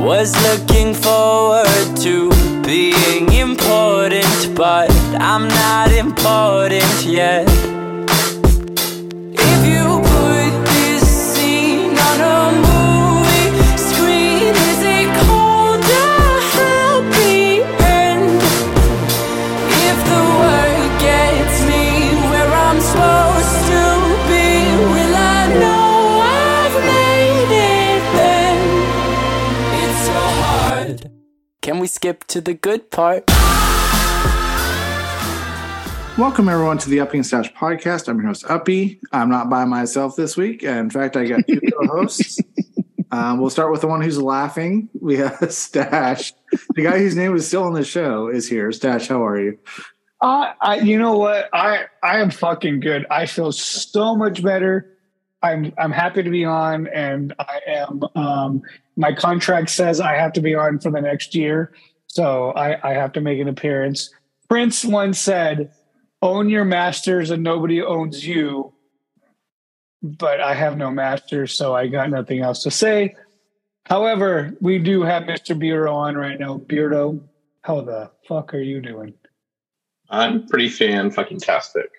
Was looking forward to being important, but I'm not important yet. Skip to the good part? Welcome everyone to the Uppy and Stash podcast. I'm your host Uppy. I'm not by myself this week. In fact, I got two co-hosts. Um, we'll start with the one who's laughing. We have Stash. The guy whose name is still on the show is here. Stash, how are you? Uh, I, you know what? I, I am fucking good. I feel so much better. I'm, I'm happy to be on, and I am. Um, my contract says I have to be on for the next year, so I, I have to make an appearance. Prince once said, "Own your masters, and nobody owns you." But I have no masters, so I got nothing else to say. However, we do have Mr. Beardo on right now. Beardo, how the fuck are you doing? I'm pretty fan fucking tastic.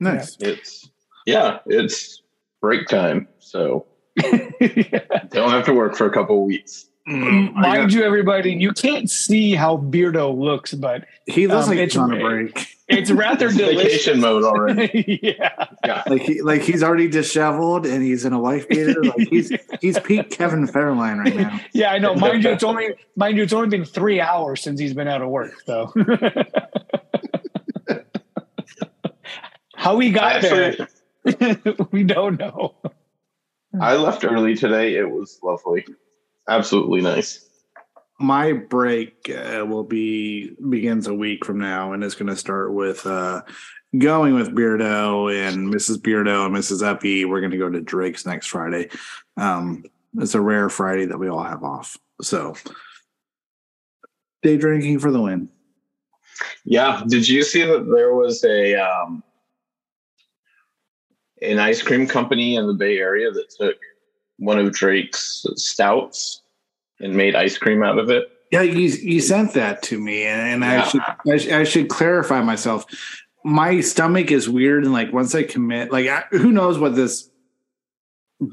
Nice. It's yeah, it's break time, so Yeah. don't have to work for a couple of weeks. Mm, Mind got- you, everybody, you can't see how Beardo looks, but he looks um, like it's- he's on a break. it's rather It's delicious. vacation mode already. yeah. Yeah. Like he like he's already disheveled and he's in a wife beater. Like he's he's peak Kevin Federline right now. Yeah, I know. Mind you, it's only mind you, it's only been three hours since he's been out of work, so how he I got actually there, we don't know. I left early today. It was lovely. Absolutely nice. my break uh, will be begins a week from now and it's going to start with uh going with beardo and mrs beardo and mrs Eppy. we're going to go to drake's next friday um it's a rare friday that we all have off so day drinking for the win Yeah. Did you see that there was a um an ice cream company in the Bay Area that took one of Drake's stouts and made ice cream out of it? yeah you, you sent that to me and I, Yeah. should, I, sh- I should clarify myself my stomach is weird and like once i commit like I, who knows what this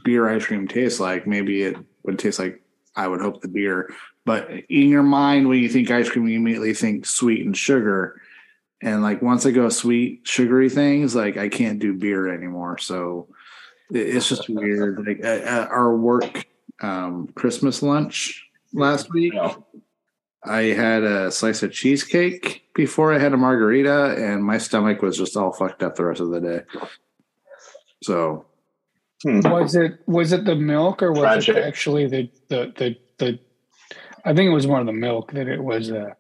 beer ice cream tastes like maybe it would taste like i would hope the beer but in your mind when you think ice cream you immediately think sweet and sugar and like once i go sweet sugary things like i can't do beer anymore so it's just weird like uh, uh, our work um christmas lunch last week I had a slice of cheesecake before I had a margarita, and my stomach was just all fucked up the rest of the day. So Hmm. Was it was it the milk or was Tragic. it actually the the the the? I think it was more of the milk that it was. Uh,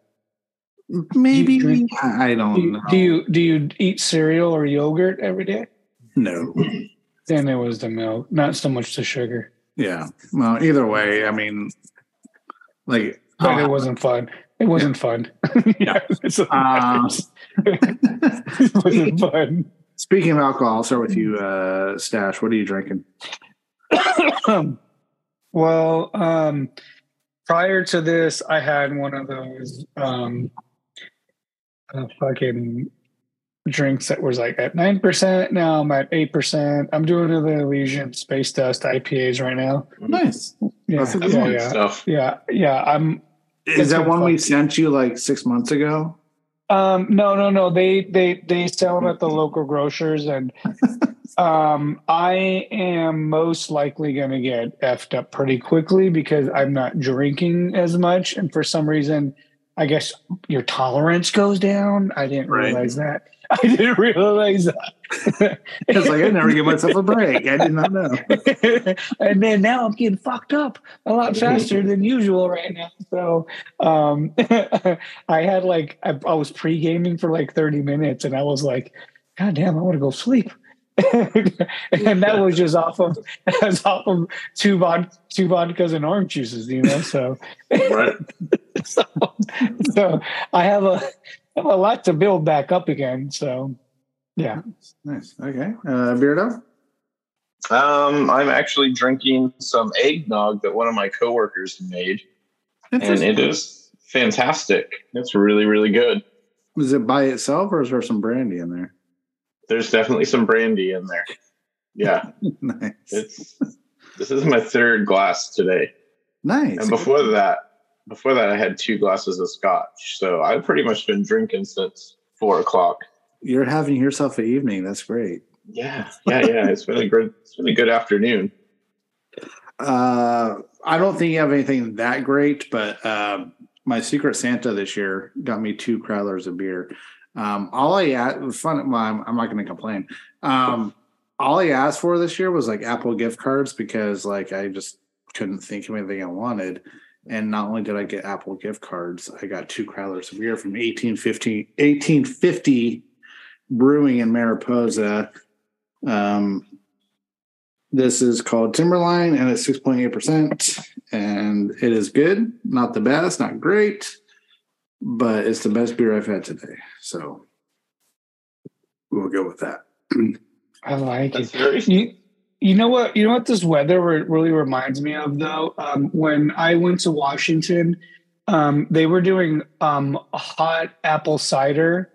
maybe drink- I I do, don't you, know. do you do you eat cereal or yogurt every day? no. Then it was the milk, not so much the sugar. Yeah. Well, either way, I mean, like, But uh, it wasn't fun. It wasn't fun. yeah, it's Uh, it wasn't fun. speaking of alcohol, I'll start with you, uh, Stash. What are you drinking? well, um, prior to this, I had one of those um, uh, fucking drinks that was like at nine percent. Now I'm at eight percent. I'm doing the Elysian Space Dust IPAs right now. Nice. Yeah, That's a yeah, yeah, Stuff. yeah, yeah. I'm Is that been one we sent you like six months ago? Um, no, no, no. They they they sell them at the local grocers, and um, I am most likely going to get effed up pretty quickly because I'm not drinking as much, and for some reason, I guess your tolerance goes down. I didn't Right. realize that. I didn't realize that. It's like I never give myself a break. I did not know. and then now I'm getting fucked up a lot faster than usual right now. So um, I had like I, I was pre gaming for like 30 minutes, and I was like, God damn, I want to go sleep. and that was just off of that was off of two vod two vodkas and orange juices, you know. So Right. so, so I have a I have a lot to build back up again. So yeah. Nice. Okay. Uh, Beardo? Um, I'm actually drinking some eggnog that one of my coworkers made. and it is fantastic. It's really, really good. Is it by itself or is there some brandy in there? There's definitely some brandy in there. Yeah, nice. it's this is my third glass today, nice. and before that, before that, I had two glasses of scotch. So I've pretty much been drinking since four o'clock. You're having yourself an evening. That's great. Yeah, yeah, yeah. It's been a good, it's been a good afternoon. Uh, I don't think you have anything that great, but um, my Secret Santa this year got me two crowlers of beer. Um, all I asked, fun. Well, I'm, I'm not going to complain. Um, all I asked for this year was like Apple gift cards because like I just couldn't think of anything I wanted. And not only did I get Apple gift cards, I got two crowlers of beer from 1850, 1850 Brewing in Mariposa. Um, this is called Timberline and it's 6.8%. And it is good. Not the best, not great, but it's the best beer I've had today. So we'll go with that. I like That's it. very You, you know what? You know what this weather re- really reminds me of, though. Um, when I went to Washington, um, they were doing um, hot apple cider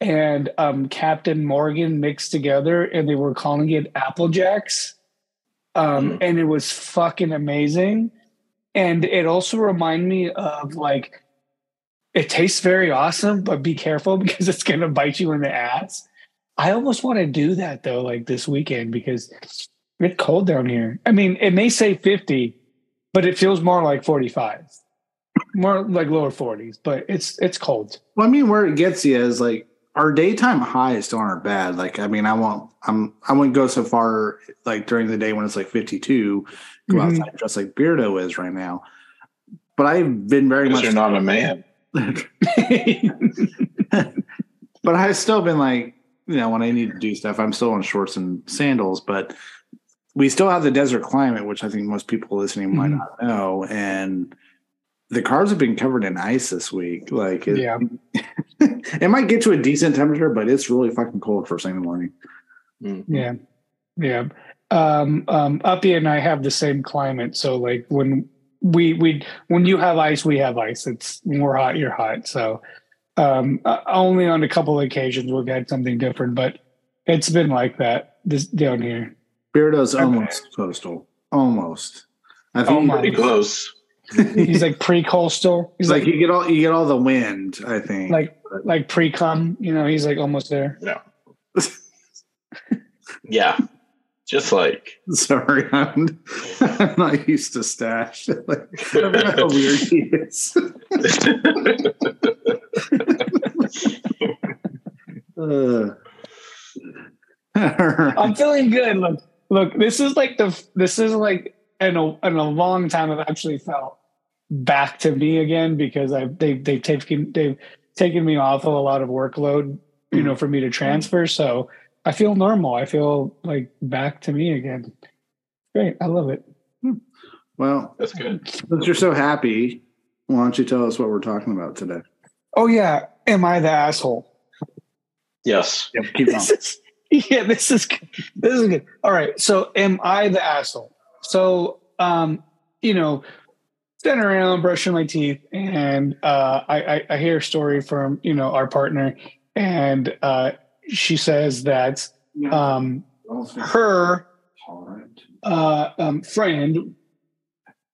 and um, Captain Morgan mixed together, and they were calling it Apple Jacks, um, Mm. and it was fucking amazing. And it also reminded me of like, it tastes very awesome, but be careful because it's gonna bite you in the ass. I almost want to do that though, like this weekend because it's cold down here. I mean, it may say 50, but it feels more like 45. More like lower 40s, but it's it's cold. Well, I mean, where it gets you is like our daytime highs still aren't bad. Like, I mean, I won't, I'm, I wouldn't go so far like during the day when it's like 52, go Mhm. outside dressed like Beardo is right now. But I've been very much, you're not a man. but I've still been like, you know, when I need to do stuff, I'm still in shorts and sandals, but we still have the desert climate, which I think most people listening might Mhm. not know. And the cars have been covered in ice this week. Like, it, Yeah. it might get to a decent temperature, but it's really fucking cold first thing in the morning. Mm. Yeah. Yeah. Um, um, Uppy and I have the same climate. So like when we, we, when you have ice, we have ice. It's when we're hot, you're hot. So, um, uh, only on a couple of occasions we've had something different, but it's been like that this down here. Beardo's Okay. almost coastal. Almost. I think Oh. Pretty close. He's like pre-coastal. He's like like, you get all you get all the wind, I think. like, like pre-cum, you know, he's like almost there. Yeah, yeah. just like Sorry, I'm, I'm not used to stash. like, I don't know how weird he is. Uh. I'm feeling good. Look, look, this is like the this is like in a in a long time I've actually felt back to me again because I've they they've taken they've taken me off of a lot of workload, you know, for me to transfer. So I feel normal. I feel like back to me again. Great. I love it. Hmm. Well, that's good. since you're so happy, why don't you tell us what we're talking about today? Oh yeah. Am I the asshole? Yes. Yep, keep on. Yeah, this is good. this is good. All right. So, am I the asshole? So, um, you know, standing around brushing my teeth, and uh, I, I, I hear a story from you know our partner, and uh, she says that um, her uh, um, friend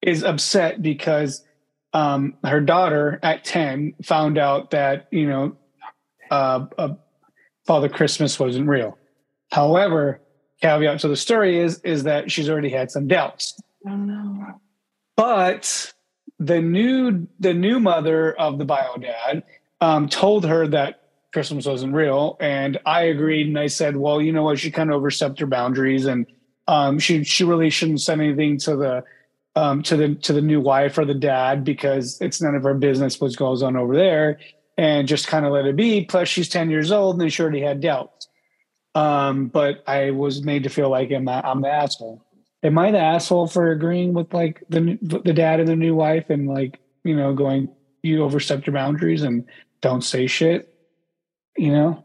is upset because um, her daughter at 10 found out that, you know, uh, uh, Father Christmas wasn't real. However, caveat to the story is, is that she's already had some doubts. But the new, the new mother of the bio dad um, told her that Christmas wasn't real. And I agreed. And I said, well, you know what? She kind of overstepped her boundaries and um, she, she really shouldn't send anything to the, um, to the to the new wife or the dad because it's none of our business what goes on over there, and just kind of let it be. Plus, she's ten years old and she already had doubts. Um, but I was made to feel like I'm I'm the asshole. Am I the asshole for agreeing with like the the dad and the new wife and like you know going you overstepped your boundaries and don't say shit, you know?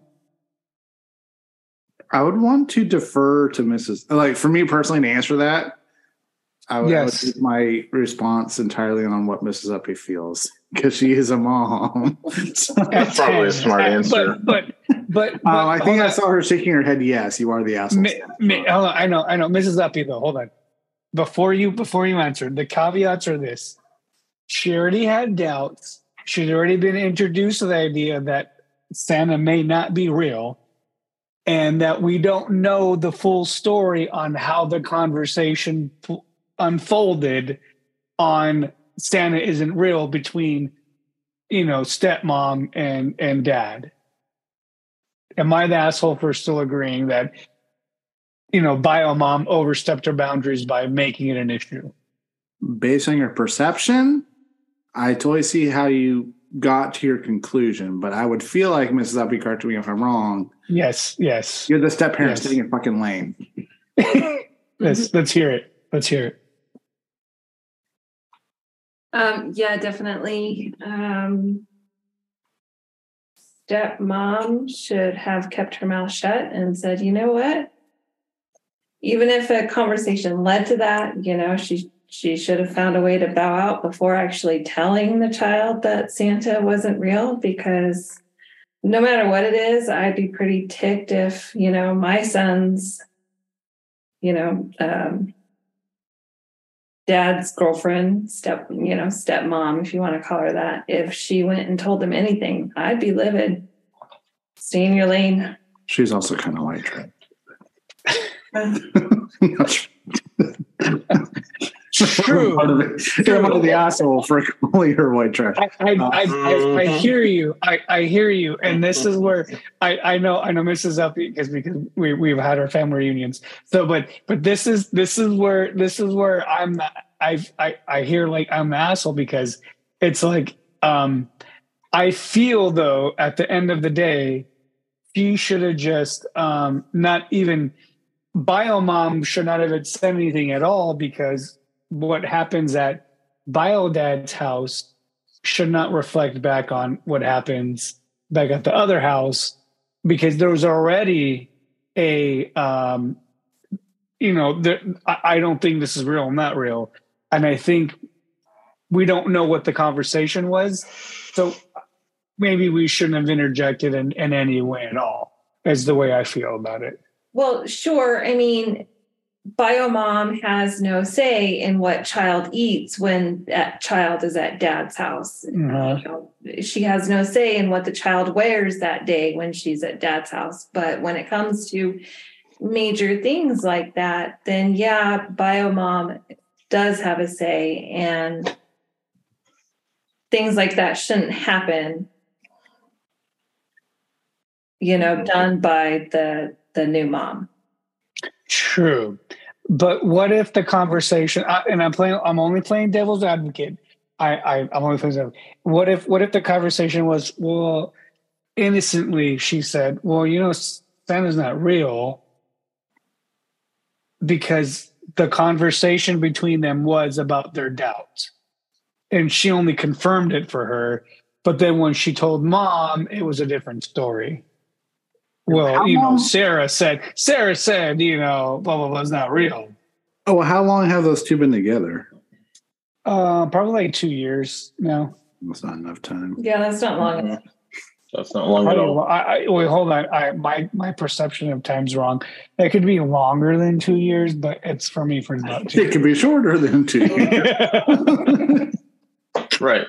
I would want to defer to Mrs. Like for me personally to answer that. I would, I would Yes. my response entirely on what Mrs. Uppy feels because she is a mom. That's probably a smart answer. But but but, but Um, I think I on. saw her shaking her head. Yes, you are the asshole. Mi- mi- hold on, I know, I know. Mrs. Uppy, though, hold on. Before you before you answer, the caveats are this: she already had doubts. She'd already been introduced to the idea that Santa may not be real, and that we don't know the full story on how the conversation p- unfolded on Santa isn't real between you know stepmom and and dad. Am I the asshole for still agreeing that you know, bio mom overstepped her boundaries by making it an issue. Based on your perception, I totally see how you got to your conclusion, but I would feel like Mrs. Uppy, correct me if I'm wrong. Yes, yes. You're the step parent Yes. sitting in fucking lane. let's let's hear it. Let's hear it. Um, yeah, definitely. Um, stepmom should have kept her mouth shut and said, you know what? Even if a conversation led to that, you know, she she should have found a way to bow out before actually telling the child that Santa wasn't real because no matter what it is, I'd be pretty ticked if, you know, my son's, you know, um, dad's girlfriend, step, you know, stepmom, if you want to call her that, if she went and told them anything, I'd be livid. Stay in your lane. She's also kind of like trash. True. Part of the, I'm part of the asshole for calling her white trash. I, I, I, I, I hear you. I, I hear you. And this is where I, I know I know Mrs. Uppy because because we we've had our family reunions. So but but this is this is where this is where I'm not I I I hear like I'm the asshole because it's like um I feel though at the end of the day, she should have just um not even biomom should not have said anything at all because what happens at biodad's house should not reflect back on what happens back at the other house because there was already a um you know there, I, I don't think this is real not real and i think we don't know what the conversation was so maybe we shouldn't have interjected in, in any way at all is the way i feel about it Well, sure. I mean, biomom has no say in what child eats when that child is at dad's house. Mm-hmm. You know, she has no say in what the child wears that day when she's at dad's house. But when it comes to major things like that, then yeah, biomom does have a say and things like that shouldn't happen you know done by the the new mom True, but what if the conversation? And I'm playing. I'm only playing devil's advocate. I, I I'm only playing. Devil's, what if what if the conversation was well, innocently she said, "Well, you know, Santa's not real," because the conversation between them was about their doubts, and she only confirmed it for her. But then when she told mom, it was a different story. Well, How you know, Sarah said, Sarah said, you know, blah, blah, blah, is not real. Oh, well, how long have those two been together? Uh, probably like two years now. That's not enough time. yeah that's not long enough That's not long at Probably, all. I, I, wait, hold on. I, my, my perception of time's wrong. It could be longer than two years, but it's for me for not two It could be shorter than two. years. Right.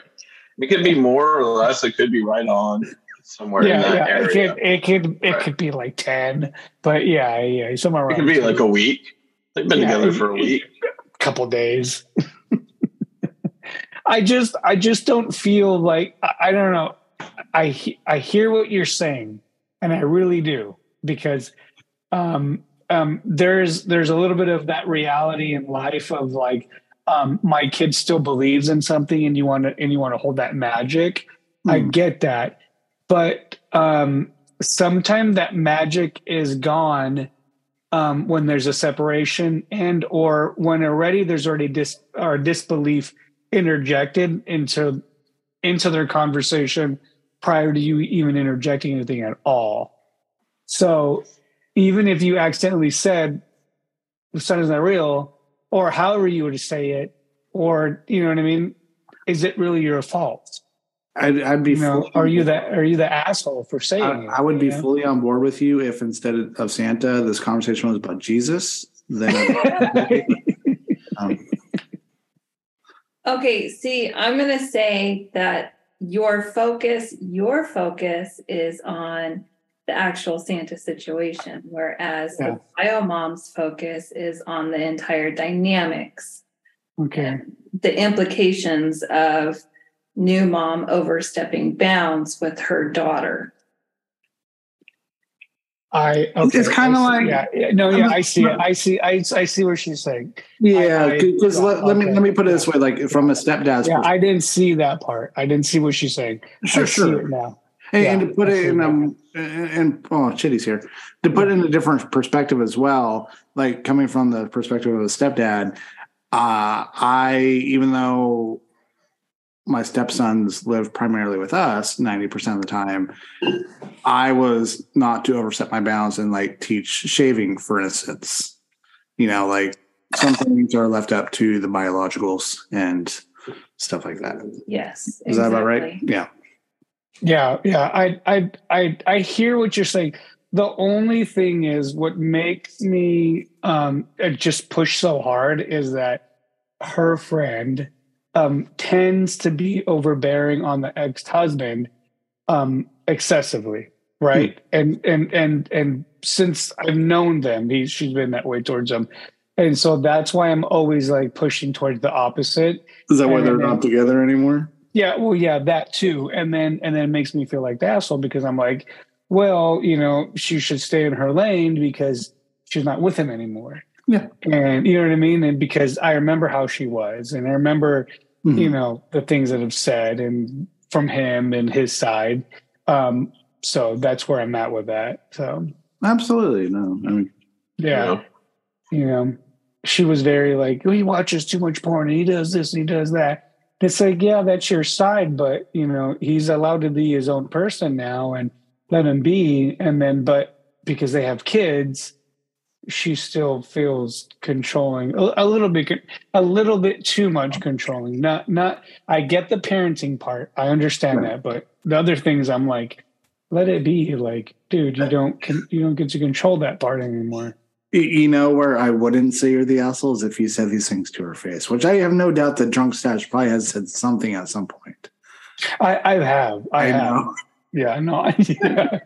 It could be more or less. It could be right on somewhere in yeah, that yeah. It could, it could, it Right. could be like 10, but yeah, yeah, somewhere around. It could be two. like a week. They've been Yeah, together for a week. A couple days. I just I just don't feel like I, I don't know. I I hear what you're saying, and I really do because um, um, there's there's a little bit of that reality in life of like um, my kid still believes in something, and you want to and you want to hold that magic. I Hmm. get that, but um, sometimes that magic is gone um, when there's a separation and or when already there's already dis or disbelief interjected into into their conversation prior to you even interjecting anything at all. So even if you accidentally said the sun is not real, or however you would say it, or you know what I mean? Is it really your fault? I'd, I'd be. You know, are you the are you the asshole for saying I, it? I would be know? fully on board with you if instead of Santa, this conversation was about Jesus. Then, um, Okay, see, I'm going to say that your focus, your focus is on the actual Santa situation, whereas Yeah. the bio mom's focus is on the entire dynamics, okay. the implications of new mom overstepping bounds with her daughter. I okay. It's kinda like- yeah, yeah, no, yeah, I see it. I see. I, I see what she's saying. yeah, because let, let me let me put it this way: like from a stepdad's Yeah, I didn't see that part. I didn't see what she's saying. sure, I see sure. it now. And, Yeah, and to put I it in that. um and oh Chitty's here to put it in a different perspective as well like coming from the perspective of a stepdad uh I even though my stepsons live primarily with us 90% of the time I was not to overstep my bounds and like teach shaving for instance you know like some things are left up to the biologicals and stuff like that Yes. is that about right yeah Yeah, yeah. I I I I hear what you're saying. The only thing is what makes me um just push so hard is that her friend um tends to be overbearing on the ex-husband um excessively, right? And and and and since I've known them, he she's been that way towards them. And so that's why I'm always like pushing towards the opposite. is that why And they're then- not together anymore Yeah, well, yeah, that too, and then and then it makes me feel like the asshole because I'm like, well, you know, she should stay in her lane because she's not with him anymore. Yeah. and you know what I mean, and because I remember how she was, and I remember Mhm. you know the things that have said and from him and his side. Um, so that's where I'm at with that. So Absolutely no. I mean, yeah, You know? you know, she was very like, oh, he watches too much porn and he does this and he does that. It's like, yeah, that's your side, but you know, he's allowed to be his own person now and let him be. And then, but because they have kids, she still feels controlling a, a little bit, a little bit too much controlling. Not, not. I get the parenting part. I understand Right. that, but the other things, I'm like, let it be. Like, dude, you don't, you don't get to control that part anymore. you know where I wouldn't say you're the asshole is if you said these things to her face, which I have no doubt that Drunk Stash probably has said something at some point. I, I have. I, have. know. Yeah, no, yeah.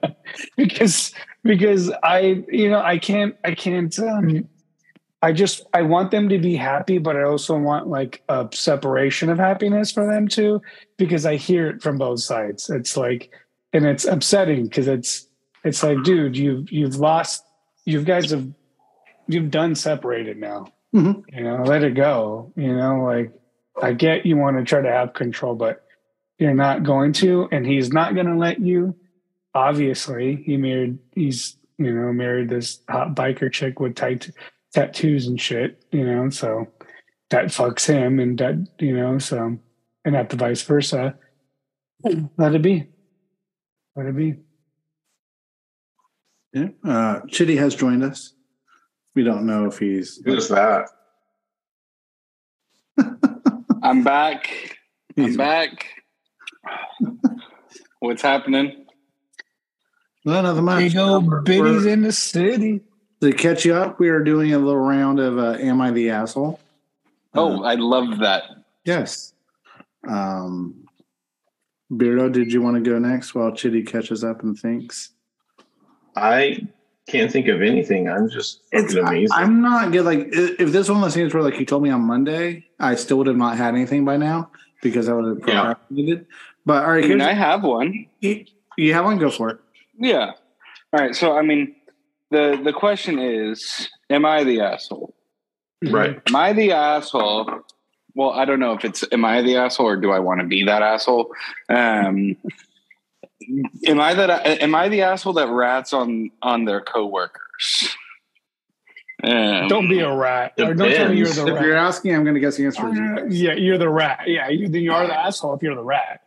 because because I you know I can't I can't um I just I want them to be happy, but I also want like a separation of happiness for them too, because I hear it from both sides. It's like and it's upsetting because it's it's like, dude, you've you've lost you guys have you've done separated now. Mhm. You know, let it go. You know, like I get you want to try to have control, but you're not going to, and he's not going to let you. Obviously, he married. He's you know married this hot biker chick with tat- tattoos and shit. You know, so that fucks him, and that you know, so and not the vice versa. Let it be. Let it be. Yeah. Uh, Chitty has joined us. We don't know if he's. Who's that? I'm back. I'm back. What's happening? Well, nothing much. Big old We're- biddies we're- in the city. To catch you up, we are doing a little round of uh, "Am I the Asshole?" Oh, Uh, I love that. yes. Um, Beardo, did you want to go next while Chitty catches up and thinks? I can't think of anything. I'm just It's, fucking amazing. I, am not good. Like, if this one of those things where, like, you told me on Monday, I still would have not had anything by now because I would have Yeah. procrastinated. But all right, I mean, I have one. you, you have one. Go for it. Yeah. All right. So, I mean, the the question is, am I the asshole? right. Am I the asshole? Well, I don't know if it's am I the asshole or do I want to be that asshole? Um, am I that? Am I the asshole that rats on on their coworkers? Um, Don't be a rat. Or don't tell me you're the If rat. you're asking, I'm going to guess the answer is Uh, yes. yeah, you're the rat. Yeah, you, then you are the asshole if you're the rat.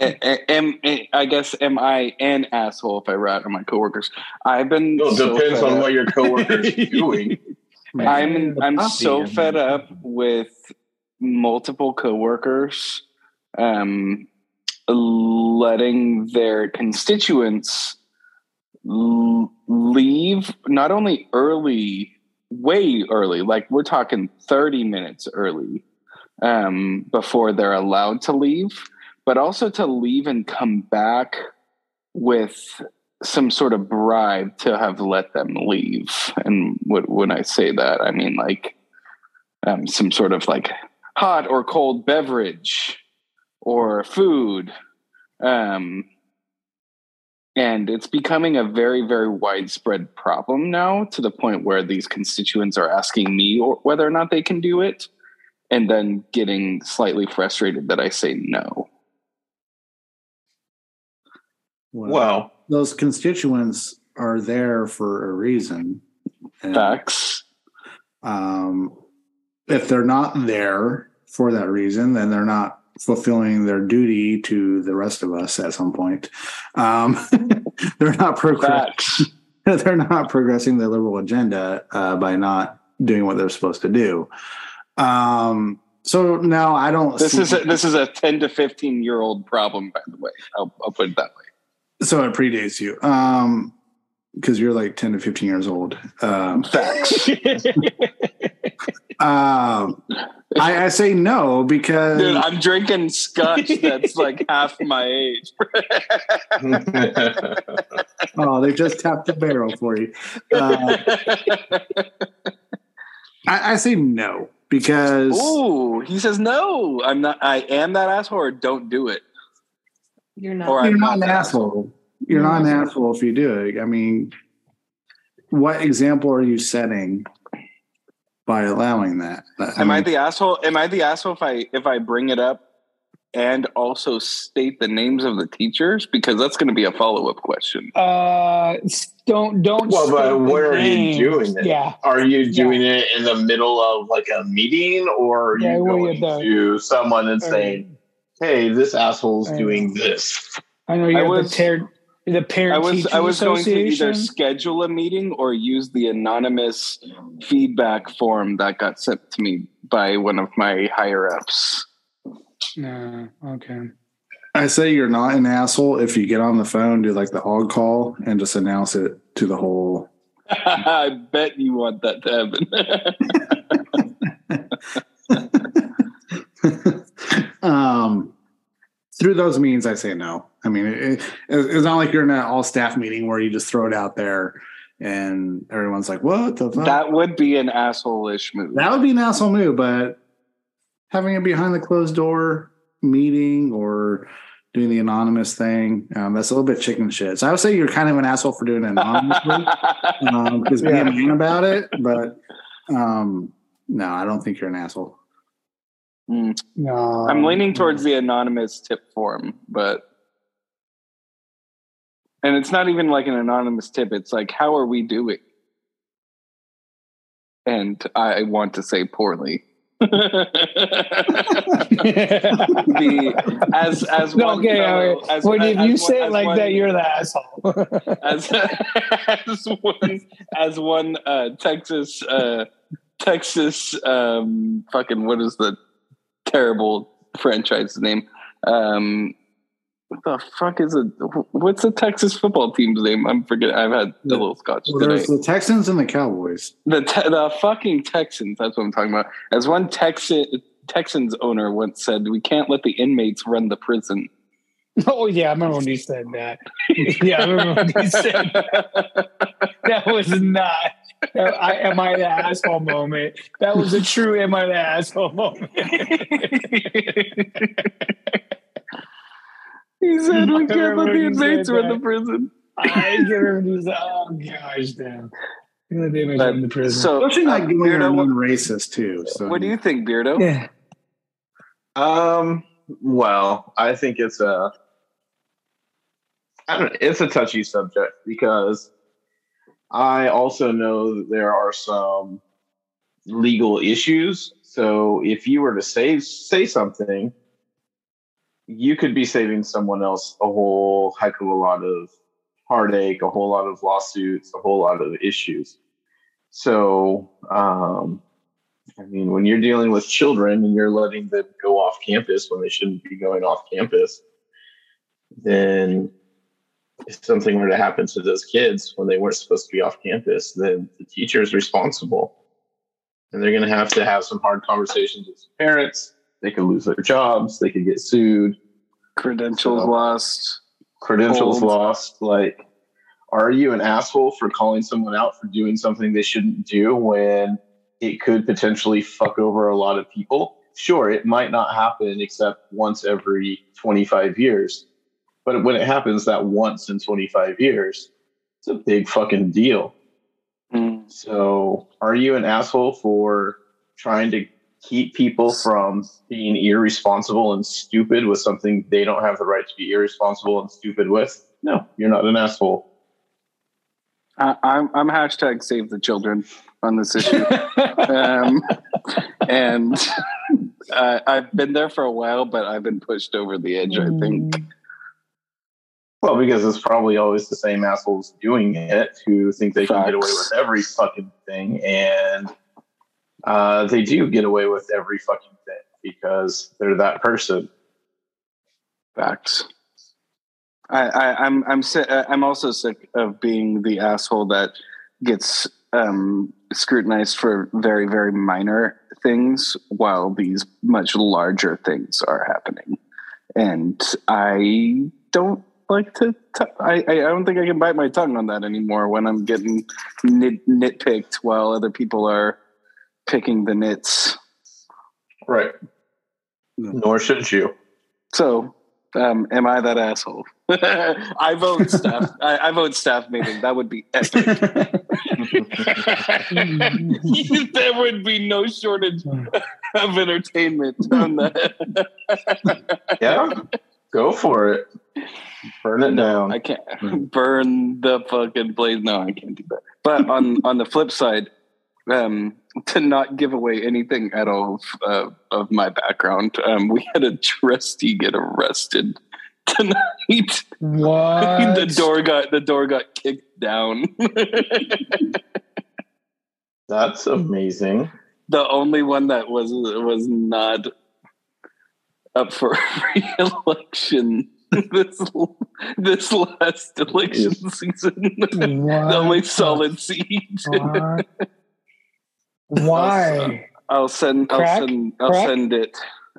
A- a- am I guess am I an asshole if I rat on my coworkers? I've been Well, it so depends on up- what your coworkers are doing. I'm I'm puppy, so I mean. fed up with multiple coworkers um, letting their constituents l- leave not only early, way early, like we're talking 30 minutes early um, before they're allowed to leave, but also to leave and come back with some sort of bribe to have let them leave. And what, when I say that, I mean like um, some sort of like hot or cold beverage or food. Um, and it's becoming a very, very widespread problem now to the point where these constituents are asking me or whether or not they can do it and then getting slightly frustrated that I say no. Well, those constituents are there for a reason. And, Facts. um, if they're not there for that reason, then they're not fulfilling their duty to the rest of us at some point. Um, they're not progress- Facts. they're not progressing the liberal agenda uh, by not doing what they're supposed to do. Um, so now I don't. This see- is a, this is a 10 to 15 year old problem, by the way. I'll, I'll put it that way. So it predates you um, because you're like ten to fifteen years old. Um, Facts. um, I, I say no because Dude, I'm drinking scotch that's like half my age. oh, they just tapped the barrel for you. Uh, I, I say no because Ooh, he says no. I'm not. I am that asshole, or don't do it. You're not. Or you're not an that asshole. You're not an asshole if you do it. I mean, what example are you setting by allowing that? Am I the asshole? Am I the asshole if I if I bring it up and also state the names of the teachers because that's going to be a follow up question. uh, don't don't. Well, but state where are you doing it? Yeah, Are you doing it in the middle of like a meeting, or are Yeah, you well, going yeah, to someone and saying, "Hey, this asshole's uh, doing this"? I know you I have was- the, ter- the parent I was I was going to either schedule a meeting or use the anonymous feedback form that got sent to me by one of my higher ups. No, okay. I say you're not an asshole if you get on the phone, do like the hog call, and just announce it to the whole. I bet you want that to happen. um, through those means, I say no. I mean, it, it- it's not like you're in an all staff meeting where you just throw it out there and everyone's like, "What the fuck?" that would be an asshole-ish move. That would be an asshole move, but having it behind the closed door meeting or doing the anonymous thing, um, that's a little bit chicken shit. So I would say you're kind of an asshole for doing it anonymously because be Yeah. a man about it. But um, no, I don't think you're an asshole. Mm. No, I'm leaning towards the anonymous tip form, but and it's not even like an anonymous tip. It's like, how are we doing? And I want to say poorly. the as as No, one okay, fellow- okay. as- when if as you one- say it like one- that, you're the asshole. as as one as one uh, Texas uh, Texas um, fucking what is the terrible franchise name? Um, what the fuck is it? What's the Texas football team's name? I'm forgetting. I've had a little scotch Well, there's the Texans and the Cowboys. The te- the fucking Texans. That's what I'm talking about. As one Texan Texans owner once said, "We can't let the inmates run the prison." oh yeah, I remember when you said that. yeah, I remember when you said that. That was not. I, am I the asshole moment? That was a true am I the asshole moment. he said, "We can't let the inmates said run the prison." I can remember you said, oh gosh, damn. You're gonna damage But- in the prison. So, Especially like uh, going Beardo, around what, racist too. So what do you think, Beardo? yeah. Um. Well, I think it's a. I don't. It's a touchy subject because I also know that there are some legal issues. So if you were to say say something, you could be saving someone else a whole heck of a lot of heartache, a whole lot of lawsuits, a whole lot of issues. So, um, I mean, when you're dealing with children and you're letting them go off campus when they shouldn't be going off campus, then if something were to happen to those kids when they weren't supposed to be off campus, then the teacher is responsible. And they're going to have to have some hard conversations with parents. They could lose their jobs. They could get sued. Credentials So- lost. Credentials Hold. lost. Like, are you an asshole for calling someone out for doing something they shouldn't do when it could potentially fuck over a lot of people? Sure, it might not happen except once every 25 years. But when it happens that once in 25 years, it's a big fucking deal. Mm. So, are you an asshole for trying to keep people from being irresponsible and stupid with something they don't have the right to be irresponsible and stupid with? No, you're not an asshole. I, I'm I'm hashtag save the children on this issue. um, and uh, I've been there for a while, but I've been pushed over the edge. I think. Well, because it's probably always the same assholes doing it who think they can get away with every fucking thing, and uh, they do get away with every fucking thing because they're that person. Facts. I, I, I'm I'm si- uh, I'm also sick of being the asshole that gets um, scrutinized for very very minor things while these much larger things are happening, and I don't like to. T- I I don't think I can bite my tongue on that anymore when I'm getting nit- nitpicked while other people are picking the nits. Right. Nor should you. So, um, am I that asshole? I vote staff. I, I vote staff meeting. That would be epic. there would be no shortage of entertainment on that. Yeah, go for it. Burn it down. I can't burn the fucking place. No, I can't do that. But on on the flip side, um, to not give away anything at all of, uh, of my background, um, we had a trustee get arrested tonight. What? the door got the door got kicked down. That's amazing. the only one that was was not up for re-election this this last election season. The only the solid seat. Why? I'll send. I'll Crack? send. I'll Crack? send it.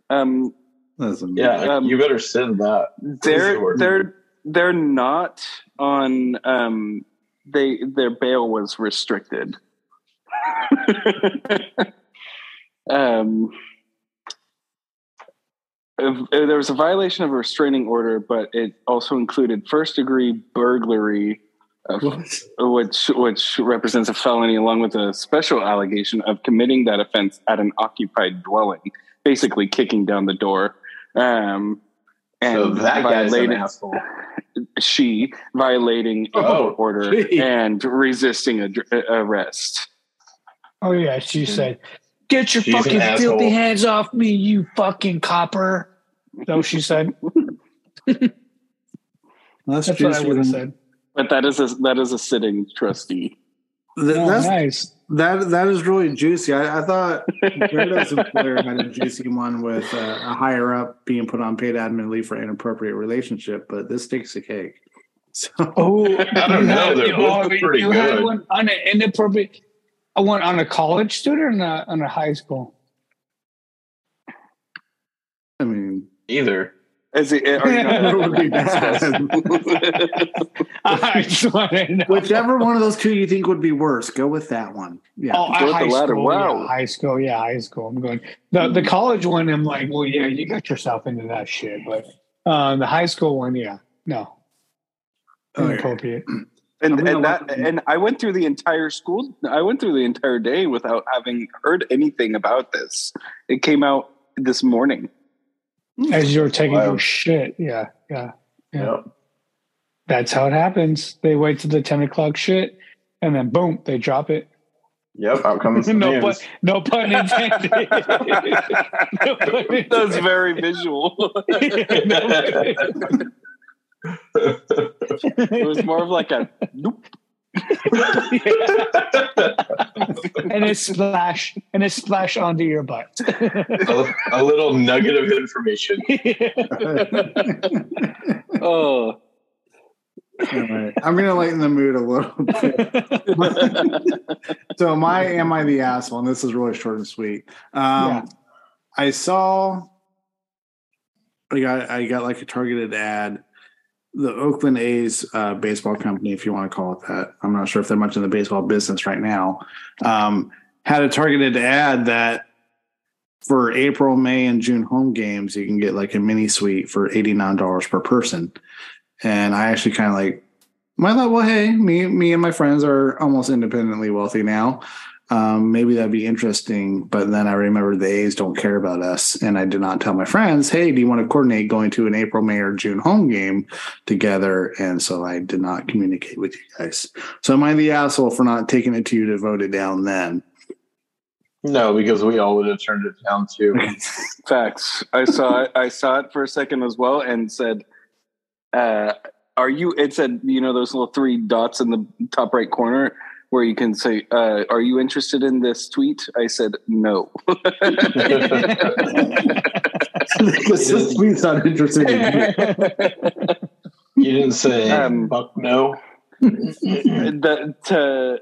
Um, Yeah, Um, you better send that. they're they're they're not on. Um, they their bail was restricted. um, if- if there was a violation of a restraining order, but it also included first degree burglary, of, which which represents a felony, along with a special allegation of committing that offense at an occupied dwelling, basically kicking down the door. Um, and so that guy's an violating- asshole. she violating a Oh, court order gee. and resisting a, dr- arrest. Oh yeah, she said, "Get your She's fucking filthy hands off me, you fucking copper." No, she said. That's, That's what I would have said. But that is a that is a sitting trustee. Th- Oh, that's nice. that that is really juicy. I, I thought Greta's employer had a juicy one with uh, a higher up being put on paid admin leave for inappropriate relationship, but this takes a cake. So Oh, I don't know. had- They're you- both oh, pretty you had good. one on an inappropriate. I went on a college student or on a, high school. I mean, Either. Is it, are you That would be bad. I just want to know. whichever one of those two you think would be worse, go with that one. Yeah. Oh, Go with high the ladder. school, Wow. yeah, high school, yeah, high school. I'm going the the college one. I'm like, well, yeah, you got yourself into that shit, but uh, the high school one, yeah, no, inappropriate. I'm and gonna and that and I went through the entire school. I went through the entire day without having heard anything about this. It came out this morning. As you're taking Wow. your shit, yeah, yeah, Yeah. Yep. that's how it happens. They wait till the ten o'clock shit, and then boom, they drop it. Yep. Out comes no, pun, no pun intended. No pun intended. That's very visual. It was more of like a nope. and it splash and it splash onto your butt. a, a little nugget of information. Oh, All right. I'm gonna lighten the mood a little bit. so my am I the asshole? And this is really short and sweet. Um, Yeah. I saw I got I got like a targeted ad. The Oakland A's uh, baseball company, if you want to call it that. I'm not sure if they're much in the baseball business right now. Um, had a targeted ad that for April, May, and June home games, you can get like a mini suite for eighty nine dollars per person. And I actually kind of like, I thought, well, hey, me, me and my friends are almost independently wealthy now. Um, maybe that'd be interesting. But then I remember the A's don't care about us. And I did not tell my friends, hey, do you want to coordinate going to an April, May, or June home game together? And so I did not communicate with you guys. So am I the asshole for not taking it to you to vote it down then? No, because we all would have turned it down too. facts. I saw it. I saw it for a second as well, and said, uh, "Are you?" It said, "You know those little three dots in the top right corner." Where you can say, uh, "Are you interested in this tweet?" I said, "No." Because this tweet's not interested in you. You didn't say Um, fuck no. the, to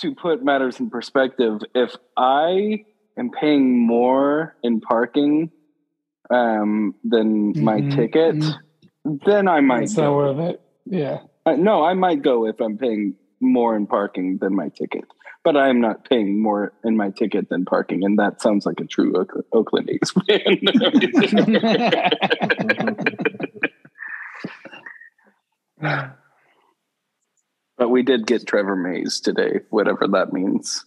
to put matters in perspective, if I am paying more in parking um, than my Mhm, ticket, then I might It's not worth it. Yeah. Uh, no, I might go if I'm paying more in parking than my ticket. But I am not paying more in my ticket than parking, and that sounds like a true Oak- Oakland A's fan. but we did get Trevor Mays today, whatever that means.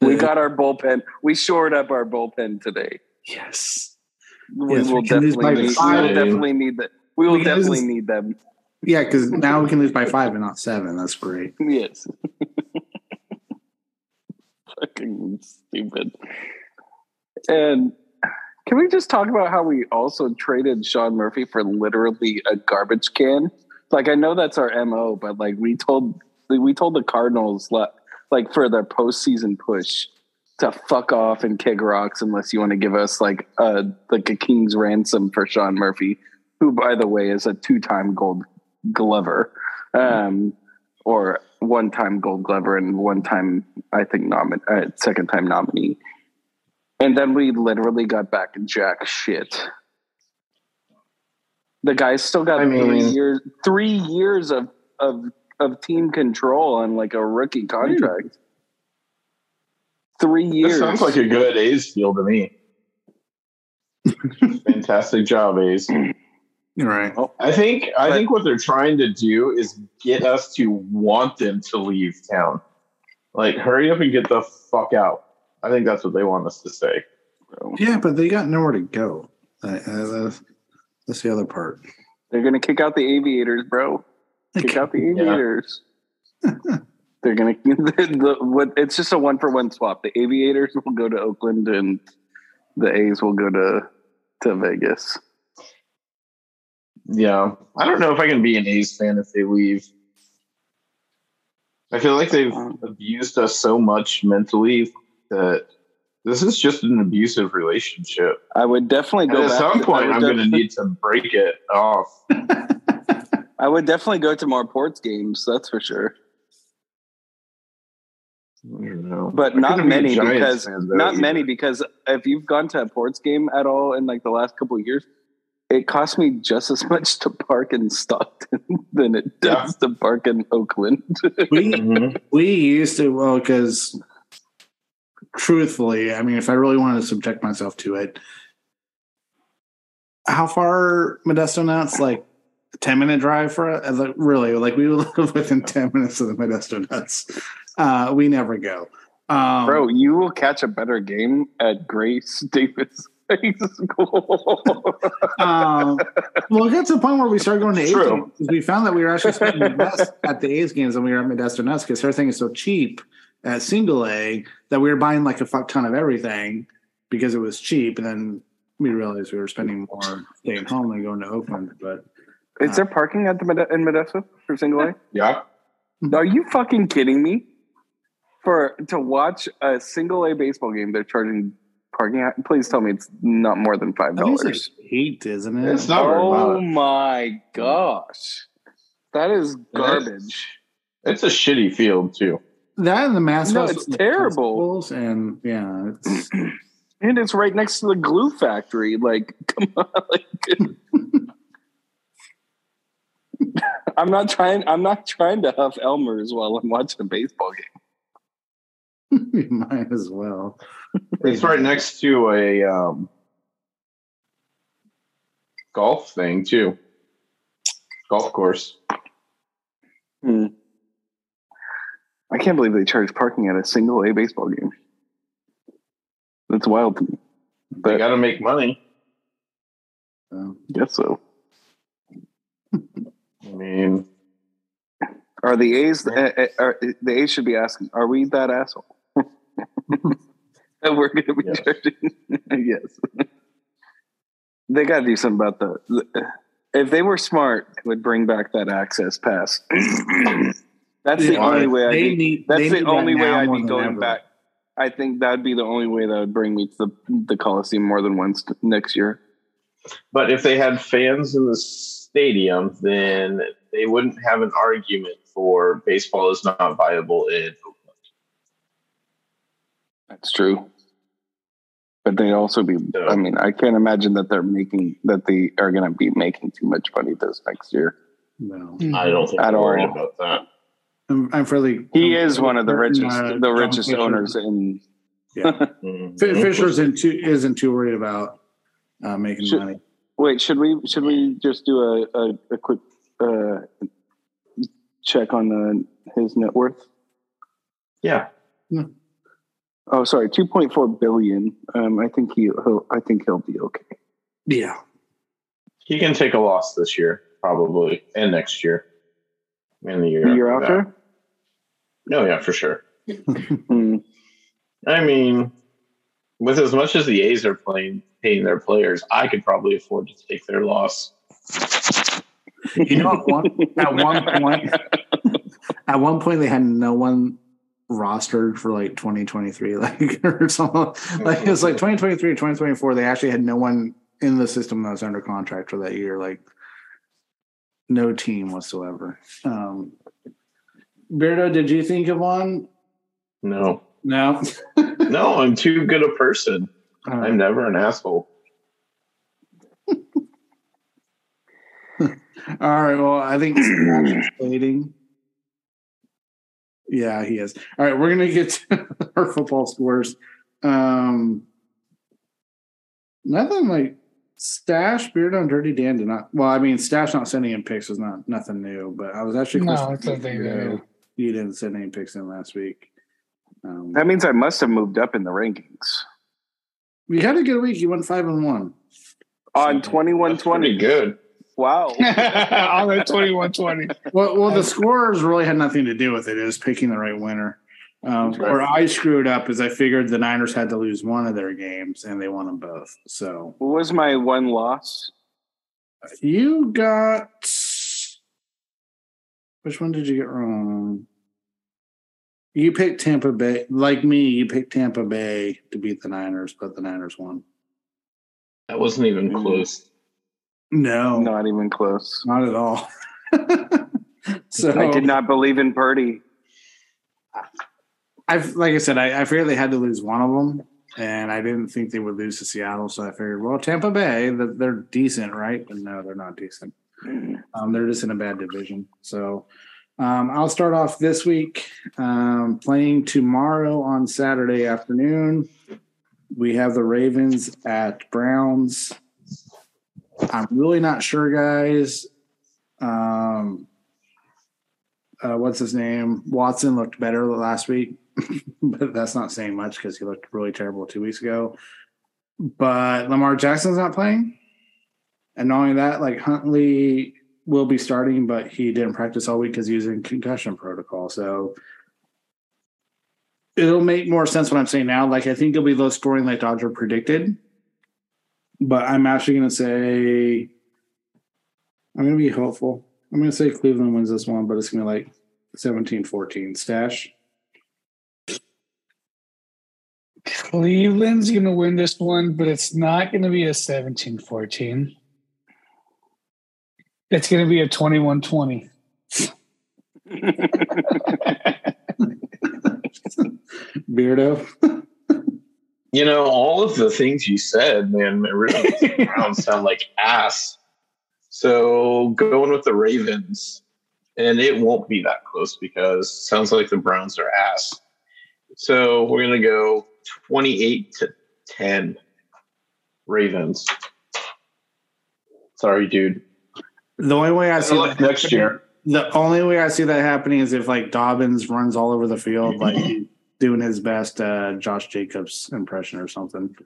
We got our bullpen. We shored up our bullpen today. Yes. We Yes, will we definitely need, we will definitely need that. We will We can lose- definitely need them. Yeah, because now we can lose by five and not seven. That's great. Yes. Fucking stupid. And can we just talk about how we also traded Sean Murphy for literally a garbage can? Like I know that's our MO, but like we told we told the Cardinals like for their postseason push to fuck off and kick rocks unless you want to give us like a like a king's ransom for Sean Murphy, who by the way is a two time gold glover. Um or one time gold glover and one time I think nomin- uh, second time nominee. And then we literally got back jack shit. The guy's still got I mean- three years three years of of of team control on like a rookie contract. Three years. sounds like a good A's deal to me. Fantastic job, A's. You're right. I think I But- think what they're trying to do is get us to want them to leave town. Like, hurry up and get the fuck out. I think that's what they want us to say. Yeah, but they got nowhere to go. Uh, uh, that's, that's the other part. They're gonna kick out the aviators, bro. Kick out the aviators. They're gonna the, what it's just a one for one swap. The aviators will go to Oakland and the A's will go to to Vegas. Yeah, I don't know if I can be an A's fan if they leave. I feel like they've um, abused us so much mentally that this is just an abusive relationship. I would definitely go at some to- point, I'm going to need to break it off. I would definitely go to more ports games, that's for sure. I don't know. But I not be many Giants because fan, though, not either. many because if you've gone to a ports game at all in like the last couple of years, it cost me just as much to park in Stockton than it does to park in Oakland. We Mhm. we used to well because truthfully, I mean, if I really wanted to subject myself to it, how far Modesto Nuts? Like a ten minute drive for it? Like, really? Like we live within ten minutes of the Modesto Nuts. Uh, we never go. Um, Bro, you will catch a better game at Grace Davis High School. um, well, it got to the point where we started going to A's True. games we found that we were actually spending less at the A's games than we were at Modesto Nuts because everything is so cheap at single A that we were buying like a fuck ton of everything because it was cheap, and then we realized we were spending more staying home than going to Oakland. But Is there parking at the Mode- in Modesto for single A? Yeah. Are you fucking kidding me? For to watch a single A baseball game, they're charging parking. Please tell me it's not more than five I think it's dollars. eight, isn't it? It's not very Oh much. my gosh, that is garbage. It's a shitty field too. that and the mass. No, it's terrible. And yeah, it's And it's right next to the glue factory. Like, come on. Like, I'm not trying. I'm not trying to huff Elmer's while I'm watching a baseball game. You might as well. It's right next to a um, golf thing too. Golf course. Hmm. I can't believe they charge parking at a single A baseball game. That's wild to me. They got to make money. So. guess so. I mean, Are the A's? Uh, uh, are, the A's should be asking: Are we that asshole? that we're going to be Yes. charging? yes. they got to do something about the, the. If they were smart, it would bring back that access pass. That's the Yeah, only way. I'd be, need- that's the need that only way I'd be going ever. back. I think that'd be the only way that would bring me to the the Coliseum more than once next year. but if they had fans in the stadium, then they wouldn't have an argument for baseball is not viable in Oakland. That's true. But they'd also be. I mean, I can't imagine that they're making that they are going to be making too much money this next year. No, I don't think At all. about that. I'm, I'm fairly. He I'm is one of the richest, uh, the richest Fisher- owners in. Yeah, Mhm. Fi- Fisher's in too, isn't too worried about uh, making Should- money. Wait, should we should we just do a a, a quick uh, check on uh, his net worth? Yeah. Oh, sorry, two point four billion. Um, I think he, he'll. I think he'll be okay. Yeah, He can take a loss this year, probably, and next year. And the year, The year after. after. No, yeah, for sure. I mean, with as much as the A's are playing paying their players, I could probably afford to take their loss. you know, at one, at one point, at one point they had no one rostered for like 2023, like or something. Like it was like 2023 2024. They actually had no one in the system that was under contract for that year. Like no team whatsoever. Um, Beardo, did you think of one? No, No. no, I'm too good a person. Uh, I'm never an asshole. All right. Well, I think Smash is waiting. Yeah, he is. All right, we're gonna get to our football scores. Um, nothing like Stash, Beardo, and Dirty Dan did not. Well, I mean, Stash not sending in picks was not nothing new, but I was actually No, questioning it's nothing new. You didn't send any picks in last week. Um, That means I must have moved up in the rankings we had a good week. You went five and one. on twenty one That's pretty twenty. good. Wow. on the 2120. Well, well, the scores really had nothing to do with it. It was picking the right winner. Um, That's. Where I screwed up is I figured the Niners had to lose one of their games, and they won them both. So What was my one loss? you got which one did you get wrong? You picked Tampa Bay, like me. You picked Tampa Bay to beat the Niners, but the Niners won. That wasn't even Mm. close. No, Not even close. not at all. so I did not believe in Purdy. I've like I said, I, I figured they had to lose one of them, and I didn't think they would lose to Seattle. So I figured, well, Tampa Bay, they're decent, right? But no, they're not decent. Um, they're just in a bad division. So um, I'll start off this week um, playing tomorrow on Saturday afternoon. We have the Ravens at Browns. I'm really not sure, guys. Um, uh, what's his name? Watson looked better last week, but that's not saying much because he looked really terrible two weeks ago. But Lamar Jackson's not playing. And not only that, like Huntley will be starting, but he didn't practice all week because he was in concussion protocol. So it'll make more sense what I'm saying now. Like I think it'll be low scoring like Dodger predicted. But I'm actually gonna say I'm gonna be hopeful. I'm gonna say Cleveland wins this one, but it's gonna be like 17-14. Stash. Cleveland's going to win this one, but it's not going to be a 17 14. It's going to be a 21 20. Beardo. You know, all of the things you said, man, it really makes the Browns sound like ass. So going with the Ravens, and it won't be that close because it sounds like the Browns are ass. So we're gonna go 28 to 10 Ravens. Sorry, dude. The only way I see Good that next year. The only way I see that happening is if like Dobbins runs all over the field, like he's doing his best uh, Josh Jacobs impression or something.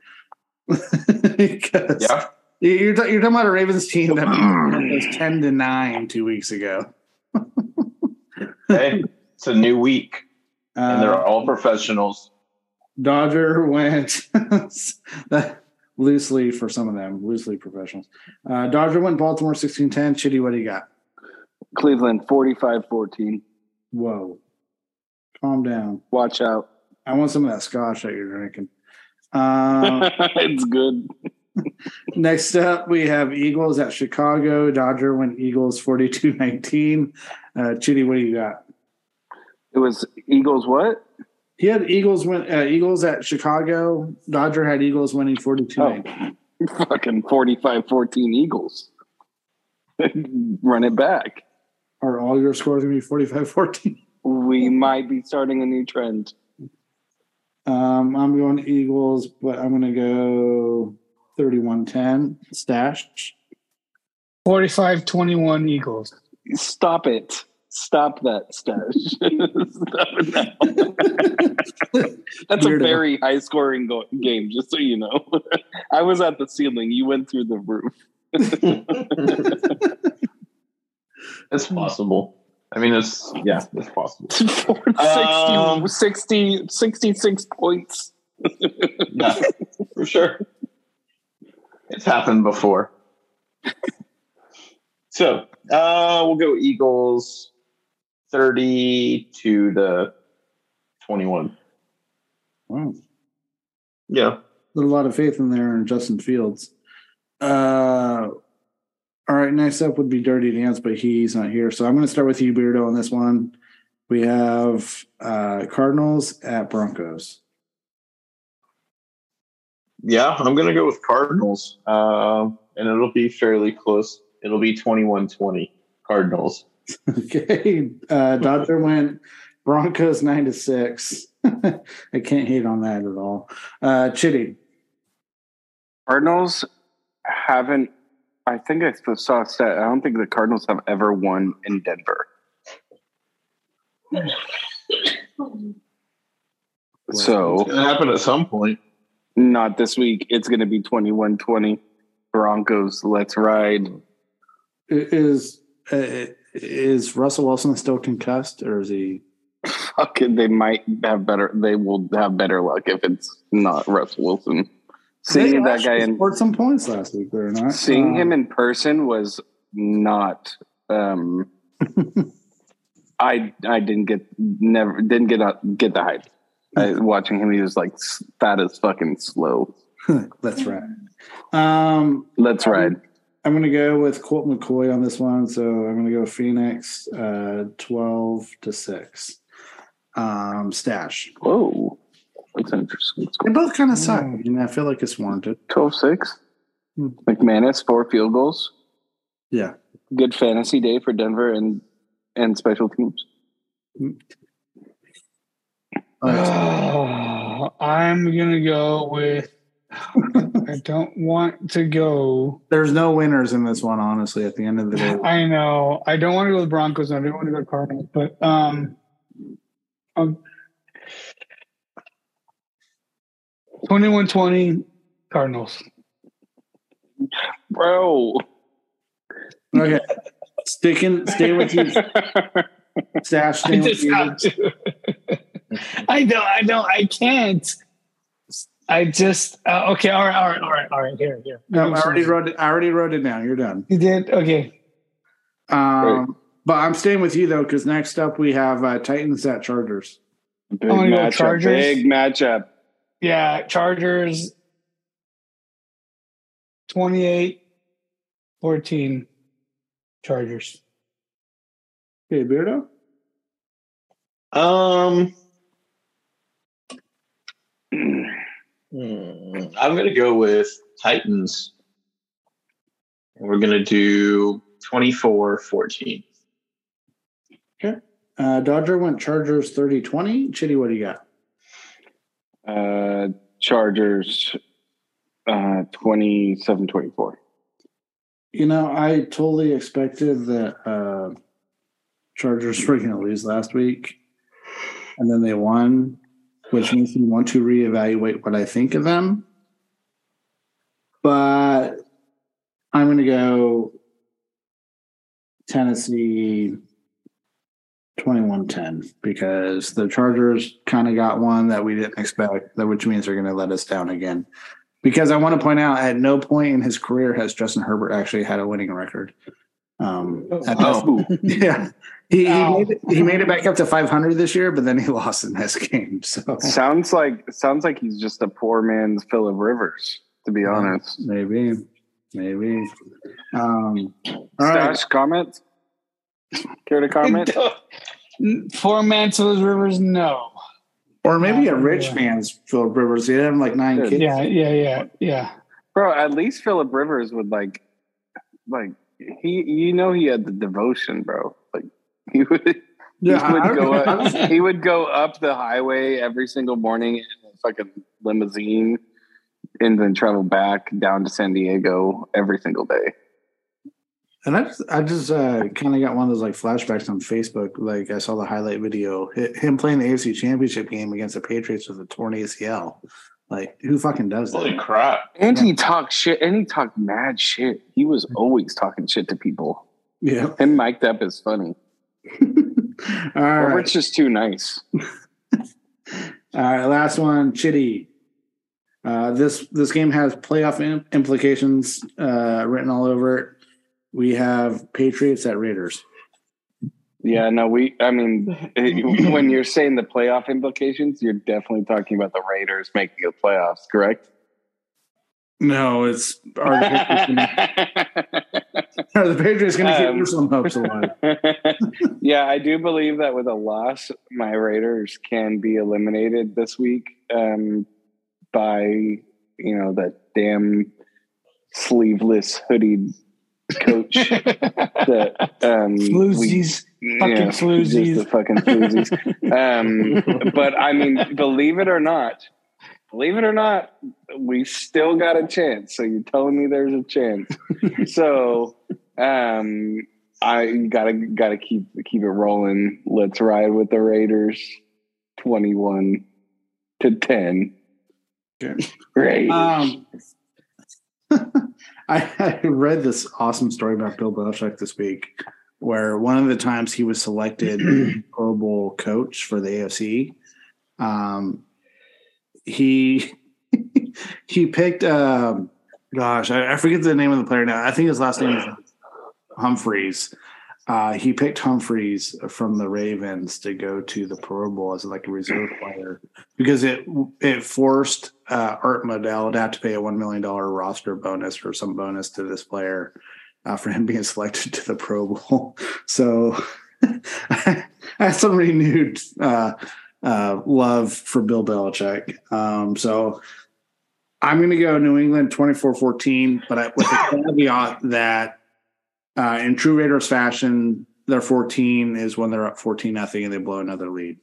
Yeah. you're, ta- you're talking about a Ravens team that was ten to nine two weeks ago. Hey, it's a new week, and they're Uh, all professionals. Dodger went loosely for some of them, loosely professionals. Uh, Dodger went Baltimore 16-10. Chitty, what do you got? Cleveland 45 14. Whoa. Calm down. Watch out. I want some of that scotch that you're drinking. Um, it's good. next up, we have Eagles at Chicago. Dodger went Eagles 42 19. Uh, Chitty, what do you got? It was Eagles what? He had Eagles win uh, Eagles at Chicago. Dodger had Eagles winning 42 19. Fucking 45 14 Eagles. Run it back. Are all your scores going to be 45 14? We might be starting a new trend. Um, I'm going Eagles, but I'm going to go 31 10. Stash. 45 21 Eagles. Stop it. Stop that stash. Stop it now. That's a very high scoring go- game, just so you know. I was at the ceiling. You went through the roof. It's possible. I mean, it's yeah, it's possible. 60, Um, 60 66 points. Yeah, for sure. It's happened before. so uh, we'll go Eagles 32 to the 21. Wow. Yeah. There's a lot of faith in there in Justin Fields. Uh, all right, next up would be Dirty Dan's, but he's not here. So I'm going to start with you, Beardo, on this one. We have uh, Cardinals at Broncos. Yeah, I'm going to go with Cardinals. Uh, and it'll be fairly close. It'll be 21 20 Cardinals. Okay. Uh, Dodger went Broncos 9 to 6. I can't hate on that at all. Uh, Chitty. Cardinals haven't. I think I saw a stat. I don't think the Cardinals have ever won in Denver. So It's going to happen at some point. not this week. It's going to be 21-20. Broncos. Let's ride. Is uh, is Russell Wilson still concussed or is he? Fucking, they might have better. They will have better luck if it's not Russell Wilson. Seeing that guy in scored some points last week, or not? seeing Um, him in person was not. um I I didn't get never didn't get uh, get the hype. I, watching him, he was like fat as fucking slow. That's right. Um, Let's ride. I'm going to go with Colt McCoy on this one. So I'm going to go Phoenix, uh, 12 to 6. Um, stash. Whoa, that's interesting. They both kind of suck. I mean, I feel like it's warranted. 12-6. Hmm. McManus four field goals. Yeah. Good fantasy day for Denver and and special teams. All right. I'm going to go with. I don't want to go. There's no winners in this one, honestly, at the end of the day. I know. I don't want to go with Broncos. I don't want to go with Cardinals, but um, um 21-20 Cardinals. Bro. Okay. Sticking, stay with you. Stash, I stay with just you. have. I don't. I don't. I can't. I just. Uh, okay. All right. All right. All right. All right. Here. Here. No, I already wrote it. I already wrote it down. You're done. You did. Okay. Um, but I'm staying with you though, because next up we have uh, Titans at Chargers. Big I'm gonna go matchup. Chargers. Big matchup. Yeah, Chargers 28 14 Chargers. Okay, Beardo. Um, hmm, I'm gonna go with Titans. We're gonna do 24-14. Uh, Dodger went Chargers 30-20. Chitty, what do you got? Uh, Chargers uh, 27 24. You know, I totally expected that uh, Chargers were going to lose last week, and then they won, which makes me want to reevaluate what I think of them. But I'm going to go Tennessee 21-10 because the Chargers kind of got one that we didn't expect, that which means they're going to let us down again. Because I want to point out, at no point in his career has Justin Herbert actually had a winning record. Um, at Oh, yeah, he, he, made it, he made it back up to 500 this year, but then he lost in this game. So Sounds like sounds like he's just a poor man's Philip Rivers, to be honest. maybe, maybe. Um, all right. Stash comment? Care to comment? Four Mansell's Rivers, no. Or maybe a rich Yeah. man's Philip Rivers. He had like nine kids. Yeah, yeah, yeah, yeah. Bro, at least Philip Rivers would like like he you know he had the devotion, bro. Like he would he would go up, he would go up the highway every single morning in a fucking limousine and then travel back down to San Diego every single day. And I just, I just uh, kind of got one of those like flashbacks on Facebook. Like I saw the highlight video, him playing the AFC Championship game against the Patriots with a torn ACL. Like who fucking does that? holy crap! And he talked shit and he talked mad shit. He was always talking shit to people. Yeah. And mic'd up is funny. All right. Robert's just too nice. All right. Last one, Chitty. Uh, this this game has playoff im- implications uh, written all over it. We have Patriots at Raiders. Yeah, no, we. I mean, when you're saying the playoff implications, you're definitely talking about the Raiders making the playoffs, correct? No, it's are the Patriots gonna, are the Patriots going to keep Um, Jerusalem hopes alive? yeah, I do believe that with a loss, my Raiders can be eliminated this week um, by you know that damn sleeveless hoodied coach. that um, we- Floozies. Fucking yeah, floozies. Just the fucking floozies. um, but I mean, believe it or not, believe it or not, we still got a chance. So you're telling me there's a chance. so um, I gotta gotta keep keep it rolling. Let's ride with the Raiders, twenty one to ten. Okay. Raiders. Um, I, I read this awesome story about Bill Belichick this week, where one of the times he was selected Pro Bowl coach for the AFC, um, he he picked. Um, gosh, I, I forget the name of the player now. I think his last name is Humphreys. Uh, he picked Humphreys from the Ravens to go to the Pro Bowl as like a reserve player because it it forced uh, Art Modell to have to pay a one million dollar roster bonus or some bonus to this player uh, for him being selected to the Pro Bowl. So I have some renewed uh, uh, love for Bill Belichick. Um, so I'm going to go New England 24-14, but I, with the caveat that uh, in true Raiders fashion, their 14 is when they're up 14 nothing and they blow another lead.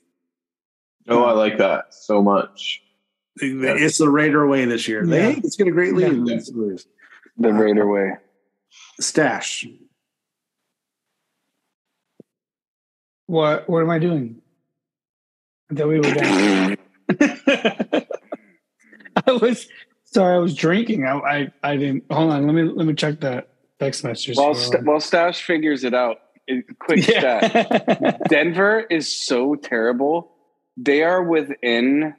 Oh, I like that so much. It's the Raider way this year. They Yeah. hey, let's get a great lead. Yeah. and let's the Raider way. Stash. What what am I doing? That we were down. I was sorry, I was drinking. I, I I didn't hold on, let me let me check that text message. While, St- while Stash figures it out, it- quick stat. Denver is so terrible. They are within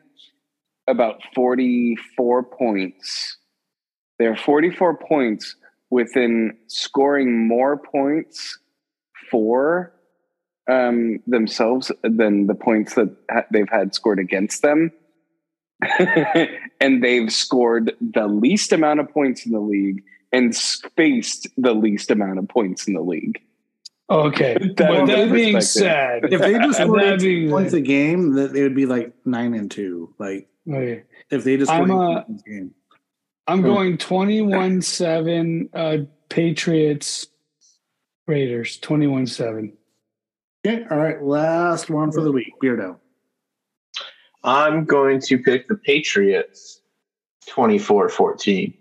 about 44 points. They're 44 points within scoring more points for um, themselves than the points that ha- they've had scored against them. and they've scored the least amount of points in the league and spaced the least amount of points in the league. Okay. That With that being said, If they just scored That'd 18 be- points a game, that they would be like nine and two. Like okay, if they just scored I'm, 18 uh, points a game. I'm going 21 7 uh, Patriots Raiders 21 7. Okay, all right. Last one for the week. Beardo. I'm going to pick the Patriots 24 14.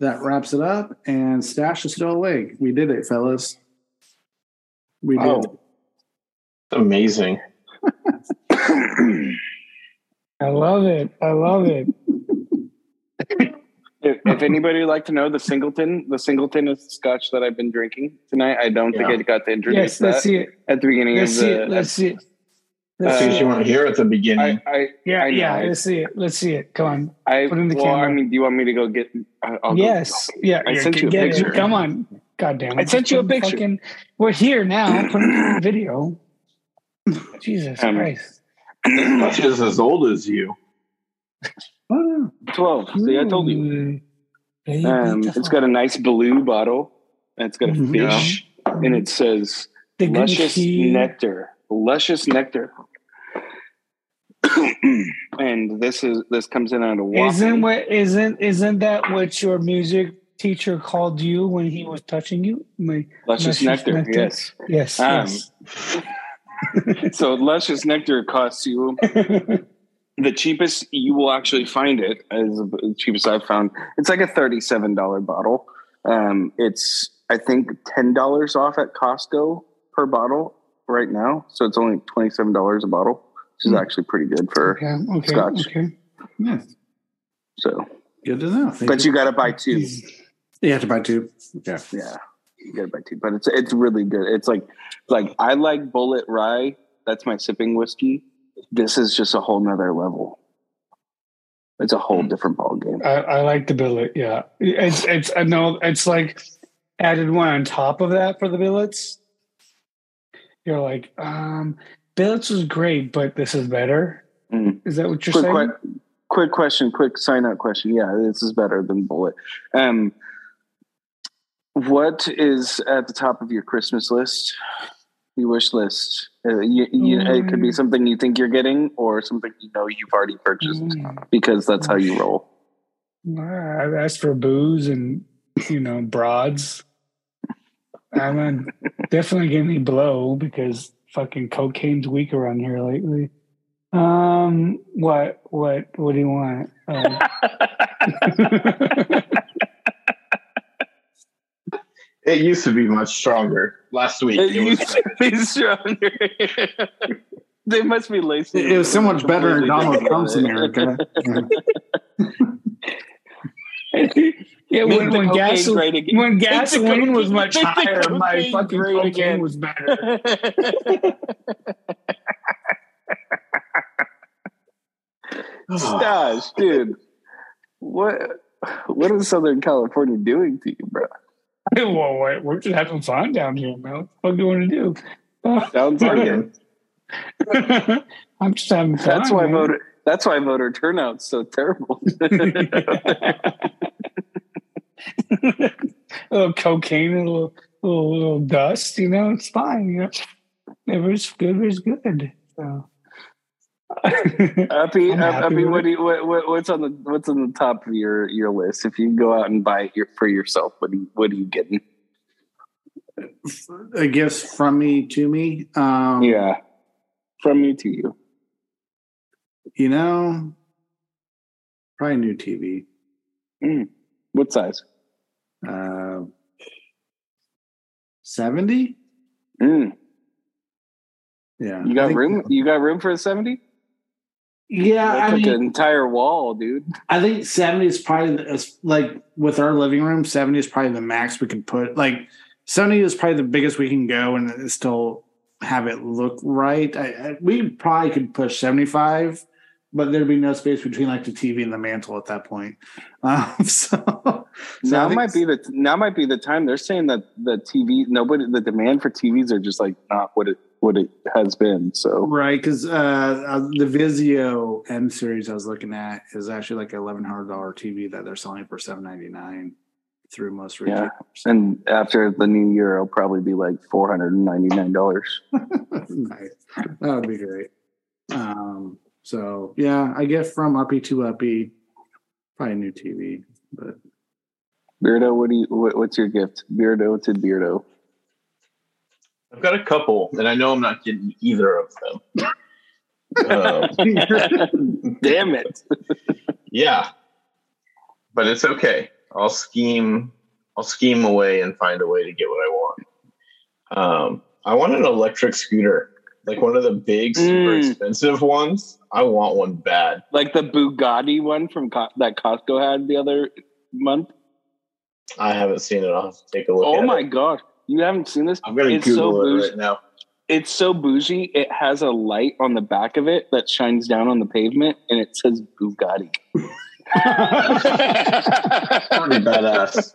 That wraps it up. And Stash is still awake. We did it, fellas. We did. Oh. Amazing. I love it. I love it. If, if anybody would like to know the Singleton, the Singleton is the scotch that I've been drinking tonight. I don't Yeah. think I got to introduce Yes, let's that see it. at the beginning Let's of see the. it. Let's see it. Let's Uh, see Since you weren't here at the beginning, I, I, Yeah, I yeah. Let's see it. Let's see it. Come on. I, Put in the well, camera. I mean, do you want me to go get? I- I'll go- yes. Yeah. I sent you a get it. picture. Come on. God damn it. I sent you a Put picture. Fucking, we're here now. Put in the video. Jesus Um, Christ. much as as old as you. Twelve. See, I told you. Um, it's got a nice blue bottle. And it's got a Mhm. fish, and it says the luscious nectar. Luscious nectar. and this is this comes in out a water. Isn't what isn't isn't that what your music teacher called you when he was touching you? My, luscious luscious nectar? nectar? Yes. yes, Um, yes. So luscious nectar costs you the cheapest you will actually find it as the cheapest I've found. It's like a thirty-seven dollar bottle. Um, it's I think ten dollars off at Costco per bottle right now, so it's only twenty-seven dollars a bottle, which is Hmm. actually pretty good for. okay, okay, Scotch. okay. yes. So, Good to know. Thank but you got to buy two. you have to buy two. Yeah. Yeah, you got to buy two. But it's it's really good. It's like like I like Bulleit Rye. That's my sipping whiskey. This is just a whole nother level. It's a whole different ball game. I, I like the billet. Yeah, it's it's I know it's like added one on top of that for the billets. You're like, um, billets was great, but this is better. Mm. Is that what you're quick, saying? que- quick question, quick sign out question. Yeah, this is better than Bulleit. Um, what is at the top of your Christmas list? Your wish list. Uh, you, you, It could be Mm. something you think you're getting, or something you know you've already purchased Mm. because that's how you roll. I've asked for booze and you know broads. I'm not definitely getting blow because fucking cocaine's weak around here lately. Um, what what what do you want? Um, It used to be much stronger. Last week, It it used to be stronger. they must be lacing. It was so much better in Donald Trump's. America. Yeah. yeah, Make when, when, cocaine gasoline, great again. when gasoline was much higher, my fucking great cocaine again. was better. Stash, dude. What what is Southern California doing to you, bro? well, wait, we're just having fun down here, man. What do you want to do? Sounds like it. I'm just having fun. That's why man. voter that's why voter turnout's so terrible. A little cocaine, a little, little, little dust, you know, it's fine. You know, it was good. It was good. So. Happy, I'm happy happy. What do you, what, what, what's on the what's on the top of your your list? If you go out and buy it your, for yourself, what do you, what are you getting? A gift from me to me. Um, Yeah, from me to you. You know, probably new TV. Mm. What size? Uh, 70? Mm. Yeah. You got room? You got room for a seventy? Yeah. That's I like mean, an entire wall, dude. I think 70 is probably the- like with our living room, 70 is probably the max we can put. Like 70 is probably the biggest we can go and still have it look right. I, I, we probably could push 75, but there'd be no space between like the TV and the mantle at that point. Um, so So now might be the now might be the time. They're saying that the TV nobody the demand for TVs are just like not what it what it has been. So Right, because uh, uh, the Vizio M series I was looking at is actually like an eleven hundred dollar TV that they're selling for seven ninety nine through most Yeah. retailers. and after the new year, it'll probably be like four hundred and ninety nine dollars. nice, that would be great. Um, so yeah, I get from uppy to uppy, probably a new TV, but Beardo, what do you what, what's your gift? Beardo to Beardo. I've got a couple, and I know I'm not getting either of them. um, Damn it! yeah, but it's okay. I'll scheme. I'll scheme away and find a way to get what I want. Um, I want an electric scooter, like one of the big, super Mm. expensive ones. I want one bad. Like the Bugatti one from Co- that Costco had the other month. I haven't seen it. I'll have to take a look. Oh at my It. god, you haven't seen this? I'm gonna It's Google so it bougie. right now. It's so bougie. It has a light on the back of it that shines down on the pavement, and it says Bugatti. Pretty badass.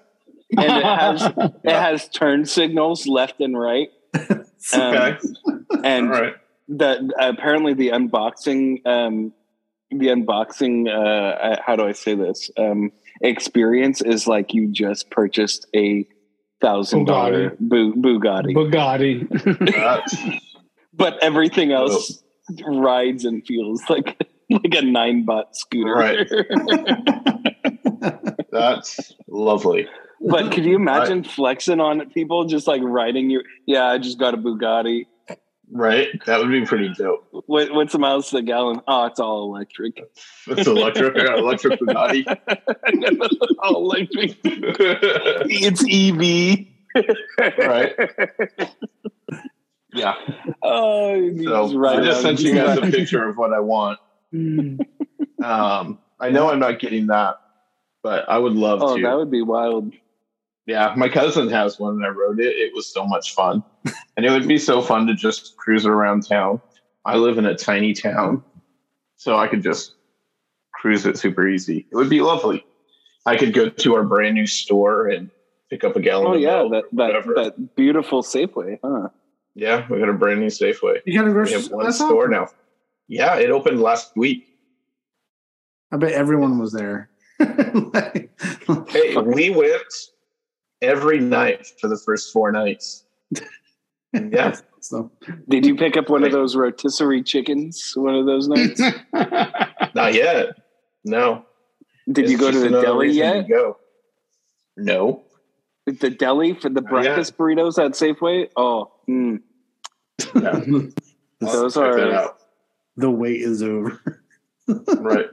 and it has it has turn signals left and right. Um, Okay. and All right. the apparently the unboxing um the unboxing uh how do i say this um experience is like you just purchased a thousand dollar Bu- bugatti Bugatti. But everything else rides and feels like like a Ninebot scooter Right. that's lovely. But could you imagine flexing on people just like riding you? yeah i just got a bugatti Right? That would be pretty dope. what, what's the miles to the gallon oh it's all electric It's electric. I got electric Bugatti. all electric it's ev right. Yeah. Oh, you So just ride I just sent you guys a picture of what I want. Mm. Um, I know I'm not getting that, but I would love Oh, to. that would be wild. Yeah, my cousin has one and I rode it. It was so much fun. and it would be so fun to just cruise around town. I live in a tiny town, so I could just cruise it super easy. It would be lovely. I could go to our brand new store and pick up a gallon Oh of yeah, that that, that beautiful Safeway, huh? yeah, we got a brand new Safeway. you got a We grocery have store. one store awesome. now. Yeah, it opened last week. I bet everyone was there. Like- Hey, we went every night for the first four nights. Yeah, so Did you pick up one of those rotisserie chickens one of those nights? not yet. No. Did It's you go to the deli yet? Go. No. The deli for the Not breakfast burritos at Safeway? Oh, mm. Yeah. Those are- the wait is over. right.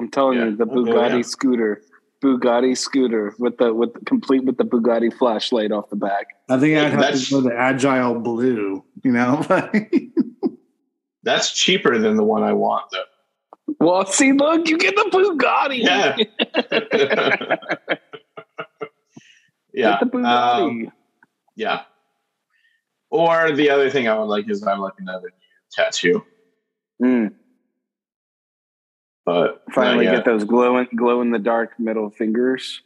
I'm telling Yeah. you, the Oh, Bugatti yeah. scooter, Bugatti scooter with the with complete with the Bugatti flashlight off the back. I think I'd have That's- to go the agile blue. You know, That's cheaper than the one I want, though. Well, see, look, you get the Bugatti. Yeah. yeah. Get the Bugatti. Um, yeah. Or the other thing I would like is I would like another tattoo, Mm. But Finally, get those glow in, glow in the dark middle fingers,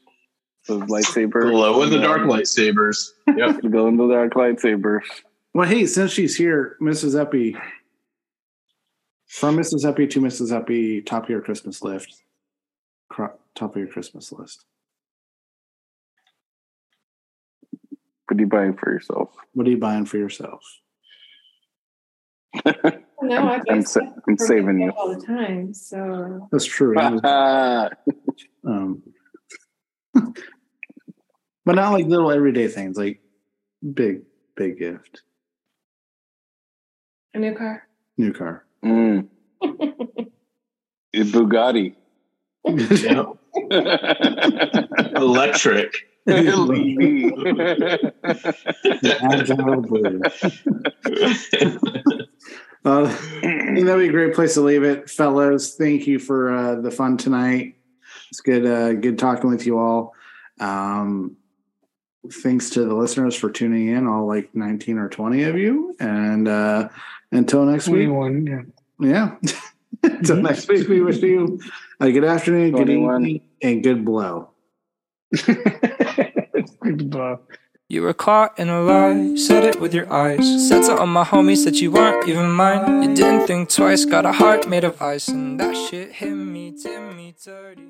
those lightsabers. glow in the dark lightsabers. Yep. Glow in the dark lightsabers. well, hey, since she's here, Mrs. Eppy, from Mrs. Eppy to Mrs. Eppy, top of your Christmas list. Cro- Top of your Christmas list. What are you buying for yourself? What are you buying for yourself? No, I I'm, guess sa- I'm saving you. all the time. So That's true. Um, but not like little everyday things, like big, big gift, a new car. new car. mm. A Bugatti. Yep. Electric. Agile blue. Uh, I think that'd be a great place to leave it, fellows. Thank you for uh, the fun tonight. It's good, uh, good talking with you all. Um, thanks to the listeners for tuning in, all like nineteen or twenty of you. And uh, until next week, Yeah. yeah. until next week, we wish you a good afternoon, good 21. evening, and good blow. Creepy buff. You were caught in a lie, said it with your eyes. Said to all my homies that you weren't even mine. You didn't think twice, got a heart made of ice, and that shit hit me, did me dirty.